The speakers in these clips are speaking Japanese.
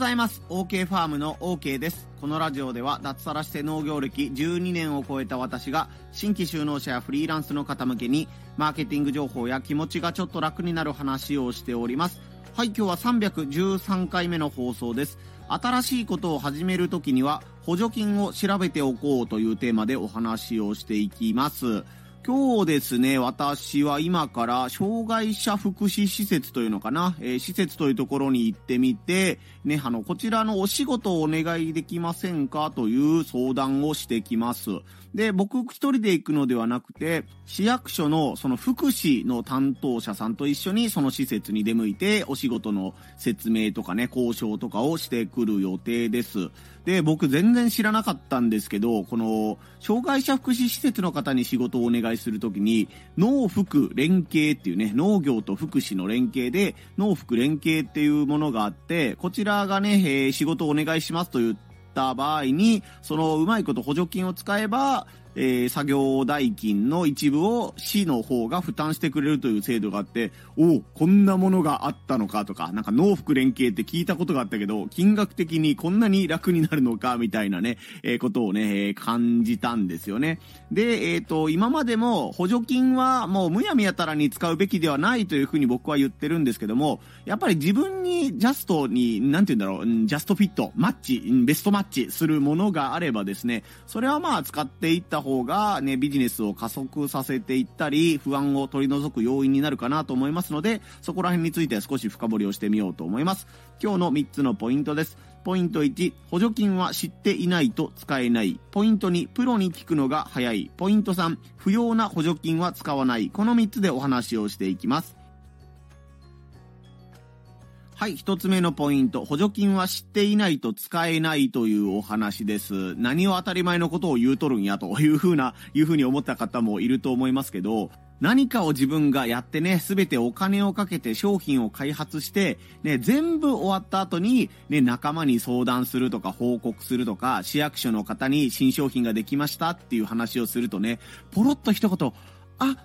ざいます。OK ファームの OK です。このラジオでは脱サラして農業歴12年を超えた私が新規就農者やフリーランスの方向けにマーケティング情報や気持ちがちょっと楽になる話をしております。はい今日は313回目の放送です。新しいことを始めるときには補助金を調べておこうというテーマでお話をしていきます。今日ですね、私は今から障害者福祉施設というのかな、えー、施設というところに行ってみて、ね、あの、こちらのお仕事をお願いできませんかという相談をしてきます。で、僕一人で行くのではなくて、市役所のその福祉の担当者さんと一緒にその施設に出向いて、お仕事の説明とかね、交渉とかをしてくる予定です。で、僕全然知らなかったんですけど、この、障害者福祉施設の方に仕事をお願いするときに、農福連携っていうね、農業と福祉の連携で、農福連携っていうものがあって、こちらがね、えー、仕事をお願いしますと言った場合に、そのうまいこと補助金を使えば、えー、作業代金の一部を市の方が負担してくれるという制度があって、おお、こんなものがあったのかとか、なんか農福連携って聞いたことがあったけど、金額的にこんなに楽になるのか、みたいなね、えー、ことをね、えー、感じたんですよね。で、えっ、と、今までも補助金はもうむやみやたらに使うべきではないというふうに僕は言ってるんですけども、やっぱり自分にジャストに、なんて言うんだろう、ジャストフィット、マッチ、ベストマッチするものがあればですね、それはまあ使っていった方がね、ビジネスを加速させていったり、不安を取り除く要因になるかなと思いますので、そこら辺について少し深掘りをしてみようと思います。今日の3つのポイントです。ポイント1、補助金は知っていないと使えない。ポイント2、プロに聞くのが早い。ポイント3、不要な補助金は使わない。この3つでお話をしていきます。はい、一つ目のポイント。補助金は知っていないと使えないというお話です。何を当たり前のことを言うとるんやというふうな、いうふうに思った方もいると思いますけど、何かを自分がやってね、すべてお金をかけて商品を開発して、ね、全部終わった後に、ね、仲間に相談するとか報告するとか、市役所の方に新商品ができましたっていう話をするとね、ポロッと一言、あ、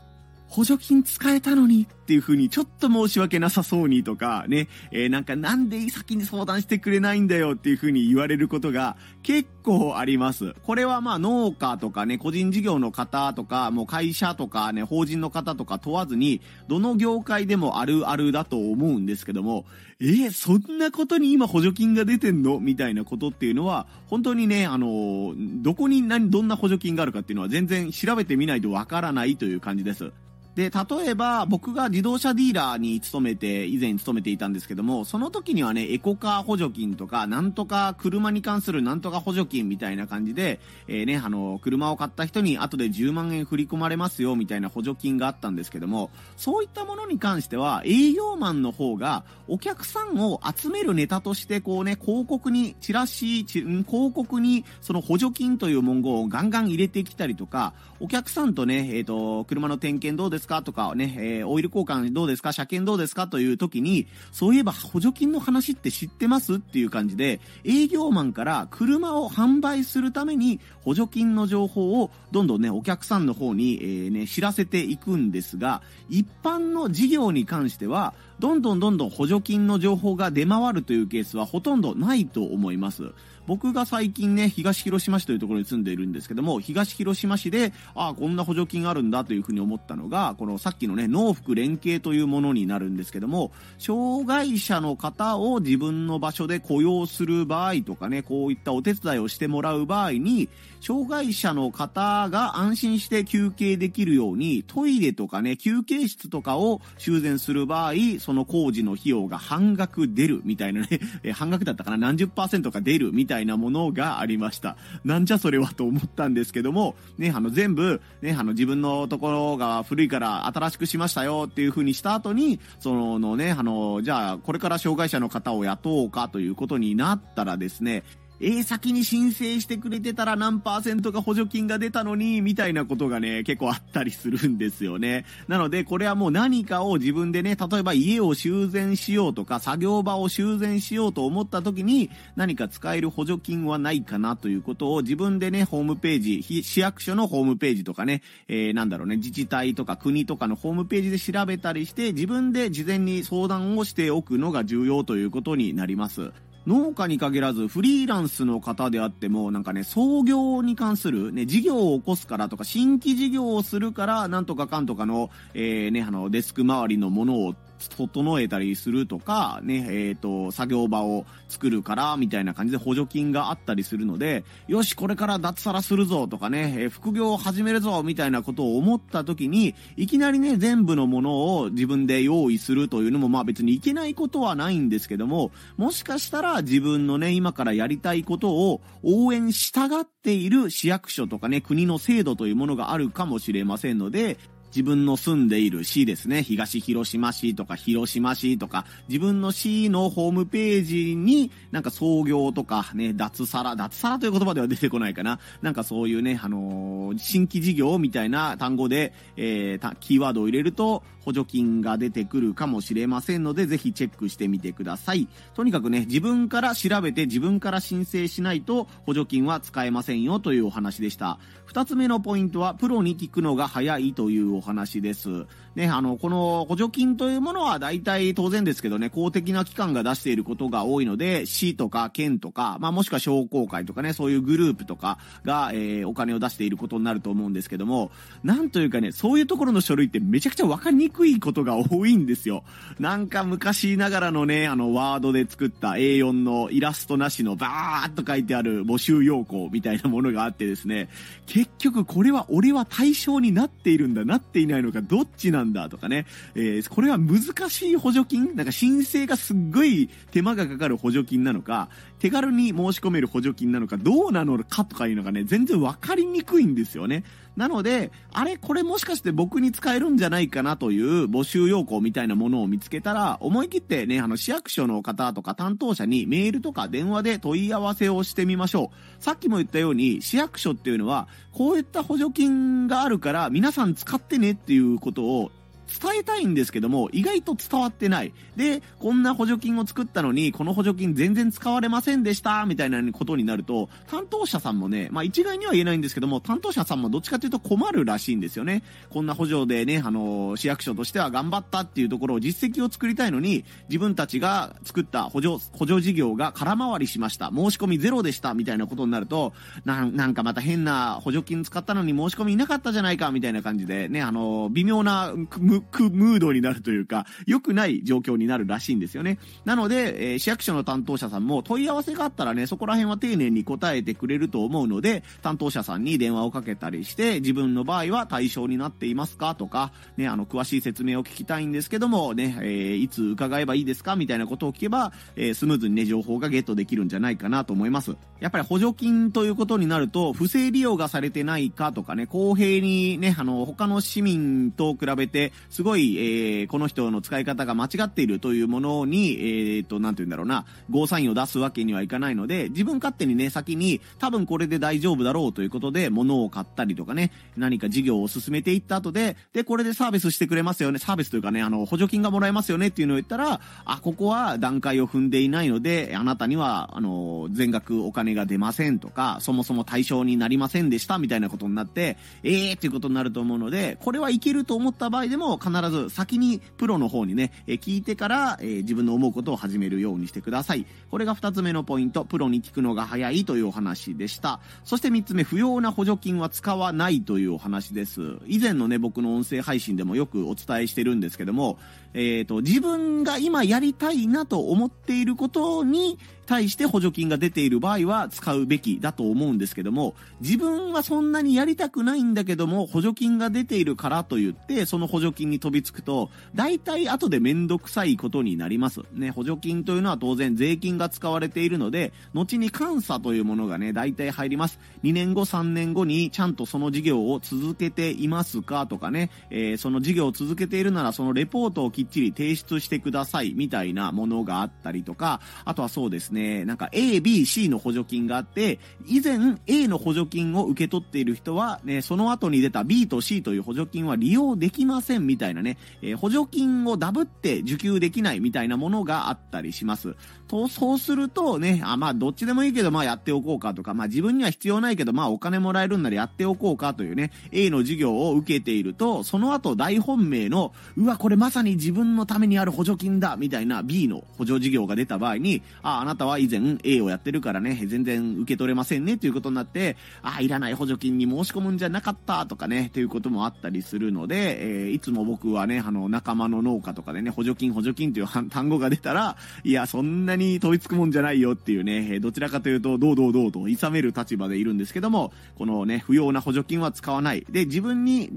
補助金使えたのにっていう風にちょっと申し訳なさそうにとかね、えー、なんかなんで先に相談してくれないんだよっていう風に言われることが結構あります。これはまあ農家とかね、個人事業の方とか、もう会社とかね、法人の方とか問わずに、どの業界でもあるあるだと思うんですけども、えー、そんなことに今補助金が出てんの？みたいなことっていうのは、本当にね、あのどこに何、どんな補助金があるかっていうのは全然調べてみないとわからないという感じです。で、例えば僕が自動車ディーラーに勤めて、以前勤めていたんですけども、その時にはね、エコカー補助金とか、なんとか車に関するなんとか補助金みたいな感じで、えー、ね、あの、車を買った人に後で10万円振り込まれますよ、みたいな補助金があったんですけども、そういったものに関しては、営業マンの方が、お客さんを集めるネタとして、こうね、広告に、チラシ、広告に、その補助金という文言をガンガン入れてきたりとか、お客さんとね、えっ、ー、と、車の点検どうですですかとかね、えー、オイル交換どうですか車検どうですかという時に、そういえば補助金の話って知ってますっていう感じで、営業マンから車を販売するために補助金の情報をどんどんね、お客さんの方に、えー、ね、知らせていくんですが、一般の事業に関しては、どんどんどんどん補助金の情報が出回るというケースはほとんどないと思います。僕が最近ね、東広島市というところに住んでいるんですけども、東広島市で、ああ、こんな補助金あるんだというふうに思ったのが、このさっきのね、農福連携というものになるんですけども、障害者の方を自分の場所で雇用する場合とかね、こういったお手伝いをしてもらう場合に、障害者の方が安心して休憩できるように、トイレとかね、休憩室とかを修繕する場合、その工事の費用が半額出るみたいなね、半額だったかな何十パーセントか出るみたいなたいなものがありました。なんじゃそれはと思ったんですけども、ね、あの全部、ね、あの自分のところが古いから新しくしましたよっていう風にした後に、そのね、あの、じゃあこれから障害者の方を雇おうかということになったらですね、えー、先に申請してくれてたら何パーセントが補助金が出たのに、みたいなことがね、結構あったりするんですよね。なので、これはもう何かを自分でね、例えば家を修繕しようとか、作業場を修繕しようと思った時に、何か使える補助金はないかなということを自分でね、ホームページ、市役所のホームページとかね、えー、なんだろうね、自治体とか国とかのホームページで調べたりして、自分で事前に相談をしておくのが重要ということになります。農家に限らずフリーランスの方であっても、なんかね、創業に関する、ね、事業を起こすからとか、新規事業をするから、なんとかかんとかの、えー、ね、あの、デスク周りのものを整えたりするとか、ね、えっ、ー、と、作業場を作るから、みたいな感じで補助金があったりするので、よし、これから脱サラするぞとかね、えー、副業を始めるぞ、みたいなことを思った時に、いきなりね、全部のものを自分で用意するというのも、まあ別にいけないことはないんですけども、もしかしたら自分のね、今からやりたいことを応援したがっている市役所とかね、国の制度というものがあるかもしれませんので、自分の住んでいる市ですね、東広島市とか広島市とか、自分の市のホームページになんか創業とかね、脱サラ、脱サラという言葉では出てこないかな。なんかそういうね、あのー、新規事業みたいな単語で、えー、キーワードを入れると補助金が出てくるかもしれませんので、ぜひチェックしてみてください。とにかくね、自分から調べて自分から申請しないと補助金は使えませんよというお話でした。二つ目のポイントは、プロに聞くのが早いというお話話です。ね、あの、この補助金というものは大体当然ですけどね、公的な機関が出していることが多いので、市とか県とか、まあもしくは商工会とかね、そういうグループとかが、えー、お金を出していることになると思うんですけども、なんというかね、そういうところの書類ってめちゃくちゃわかりにくいことが多いんですよ。なんか昔ながらのね、あの、ワードで作った A4 のイラストなしのバーっと書いてある募集要項みたいなものがあってですね、結局これは俺は対象になっているんだ、なってていないのか、どっちなんだとかね、えー、これは難しい補助金？なんか申請がすっごい手間がかかる補助金なのか、手軽に申し込める補助金なのか、どうなのかとかいうのがね、全然わかりにくいんですよね。なので、あれこれもしかして僕に使えるんじゃないかなという募集要項みたいなものを見つけたら、思い切ってね、あの市役所の方とか担当者にメールとか電話で問い合わせをしてみましょう。さっきも言ったように、市役所っていうのは、こういった補助金があるから皆さん使ってねっていうことを伝えたいんですけども、意外と伝わってない。で、こんな補助金を作ったのに、この補助金全然使われませんでした、みたいなことになると、担当者さんもね、まあ一概には言えないんですけども、担当者さんもどっちかというと困るらしいんですよね。こんな補助でね、あの、市役所としては頑張ったっていうところを実績を作りたいのに、自分たちが作った補助、補助事業が空回りしました。申し込みゼロでした、みたいなことになると、ななんかまた変な補助金使ったのに申し込みいなかったじゃないか、みたいな感じでね、あの、微妙な、ムむ、くムードになるというか、良くない状況になるらしいんですよね。なので、えー、市役所の担当者さんも問い合わせがあったらね、そこら辺は丁寧に答えてくれると思うので、担当者さんに電話をかけたりして、自分の場合は対象になっていますかとか、ね、あの、詳しい説明を聞きたいんですけども、ね、えー、いつ伺えばいいですかみたいなことを聞けば、えー、スムーズにね、情報がゲットできるんじゃないかなと思います。やっぱり補助金ということになると、不正利用がされてないかとかね、公平にね、あの、他の市民と比べて、すごい、えー、この人の使い方が間違っているというものに、えー、と、なんて言うんだろうな、ゴーサインを出すわけにはいかないので、自分勝手にね、先に、多分これで大丈夫だろうということで、物を買ったりとかね、何か事業を進めていった後で、で、これでサービスしてくれますよね、サービスというかね、あの、補助金がもらえますよねっていうのを言ったら、あ、ここは段階を踏んでいないので、あなたには、あの、全額お金が出ませんとか、そもそも対象になりませんでしたみたいなことになって、ええーっていうことになると思うので、これはいけると思った場合でも、必ず先にプロの方にね、え聞いてから、え自分の思うことを始めるようにしてください。これが二つ目のポイント、プロに聞くのが早いというお話でした。そして三つ目、不要な補助金は使わないというお話です。以前のね、僕の音声配信でもよくお伝えしてるんですけども、えっ、ー、と、自分が今やりたいなと思っていることに、対して補助金が出ている場合は使うべきだと思うんですけども、自分はそんなにやりたくないんだけども、補助金が出ているからと言って、その補助金に飛びつくと、大体後でめんどくさいことになります。ね、補助金というのは当然税金が使われているので、後に監査というものがね、大体入ります。2年後、3年後にちゃんとその事業を続けていますかとかね、えー、その事業を続けているならそのレポートをきっちり提出してくださいみたいなものがあったりとか、あとはそうですね、ね、なんか A、B、C の補助金があって、以前 A の補助金を受け取っている人は、ね、その後に出た B と C という補助金は利用できませんみたいなね、えー、補助金をダブって受給できないみたいなものがあったりします。と、そうするとね、あ、まあどっちでもいいけどまあやっておこうかとか、まあ自分には必要ないけどまあお金もらえるんならやっておこうかというね、A の授業を受けていると、その後大本命の、うわ、これまさに自分のためにある補助金だみたいな B の補助事業が出た場合に、あ、あなたは以前 A をやってるからね、全然受け取れませんねということになって、ああ、いらない補助金に申し込むんじゃなかったとかね、ということもあったりするので、えー、いつも僕はね、あの、仲間の農家とかでね、補助金補助金という単語が出たら、いや、そんなに飛びつくもんじゃないよっていうね、どちらかというと、どうどうどうと、いさめる立場でいるんですけども、このね、不要な補助金は使わない。で、自分に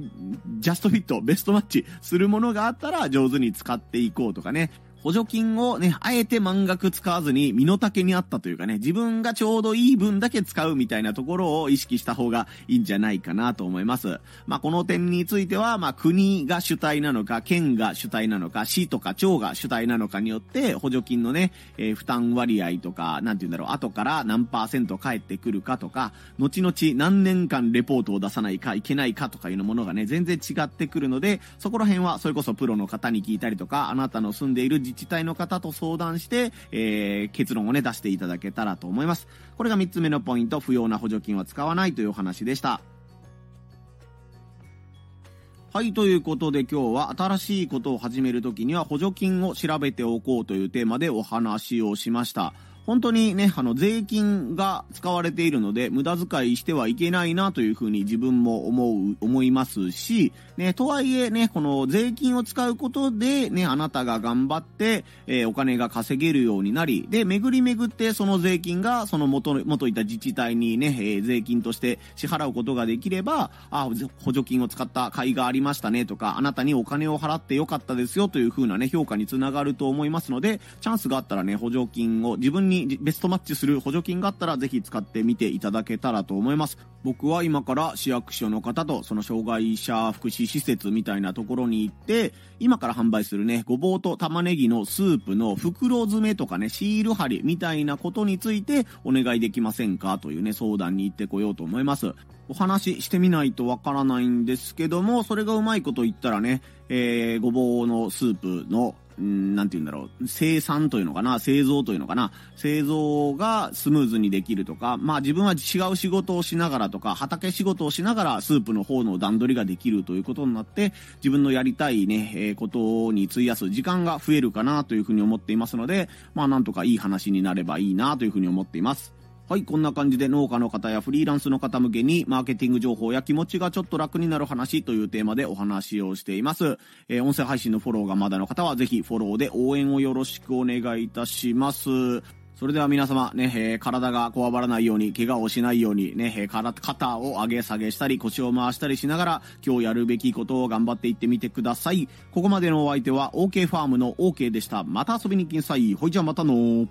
ジャストフィット、ベストマッチするものがあったら上手に使っていこうとかね、補助金をね、あえて満額使わずに身の丈にあったというかね、自分がちょうどいい分だけ使うみたいなところを意識した方がいいんじゃないかなと思います。まあ、この点については、まあ、国が主体なのか、県が主体なのか、市とか町が主体なのかによって、補助金のね、えー、負担割合とか、なんて言うんだろう、後から何パーセント返ってくるかとか、後々何年間レポートを出さないかいけないかとかいうものがね、全然違ってくるので、そこら辺はそれこそプロの方に聞いたりとか、あなたの住んでいる自治体の方と相談して、えー、結論をね、出していただけたらと思います。これが3つ目のポイント、不要な補助金は使わないというお話でした。はい、ということで今日は新しいことを始めるときには補助金を調べておこうというテーマでお話をしました。本当にね、あの、税金が使われているので、無駄遣いしてはいけないなというふうに自分も思う、思いますし、ね、とはいえね、この税金を使うことで、ね、あなたが頑張って、えー、お金が稼げるようになり、で、巡り巡ってその税金が、その元、元いた自治体にね、えー、税金として支払うことができれば、あ、補助金を使った甲斐がありましたねとか、あなたにお金を払ってよかったですよというふうなね、評価につながると思いますので、チャンスがあったらね、補助金を自分ににベストマッチする補助金があったらぜひ使ってみていただけたらと思います。僕は今から市役所の方とその障害者福祉施設みたいなところに行って、今から販売するね、ごぼうと玉ねぎのスープの袋詰めとかね、シール貼りみたいなことについてお願いできませんかというね、相談に行ってこようと思います。お話ししてみないとわからないんですけども、それがうまいこと言ったらね、えー、ごぼうのスープのなんて言うんだろう、生産というのかな、製造というのかな、製造がスムーズにできるとか、まあ自分は違う仕事をしながらとか、畑仕事をしながらスープの方の段取りができるということになって、自分のやりたいね、えー、ことに費やす時間が増えるかなというふうに思っていますので、まあなんとかいい話になればいいなというふうに思っています。はい、こんな感じで農家の方やフリーランスの方向けにマーケティング情報や気持ちがちょっと楽になる話というテーマでお話をしています。えー、音声配信のフォローがまだの方はぜひフォローで応援をよろしくお願いいたします。それでは皆様ね、えー、体がこわばらないように、怪我をしないようにね、えー、肩を上げ下げしたり、腰を回したりしながら、今日やるべきことを頑張っていってみてください。ここまでのお相手は OK ファームの OK でした。また遊びに来なさい。ほいじゃまたの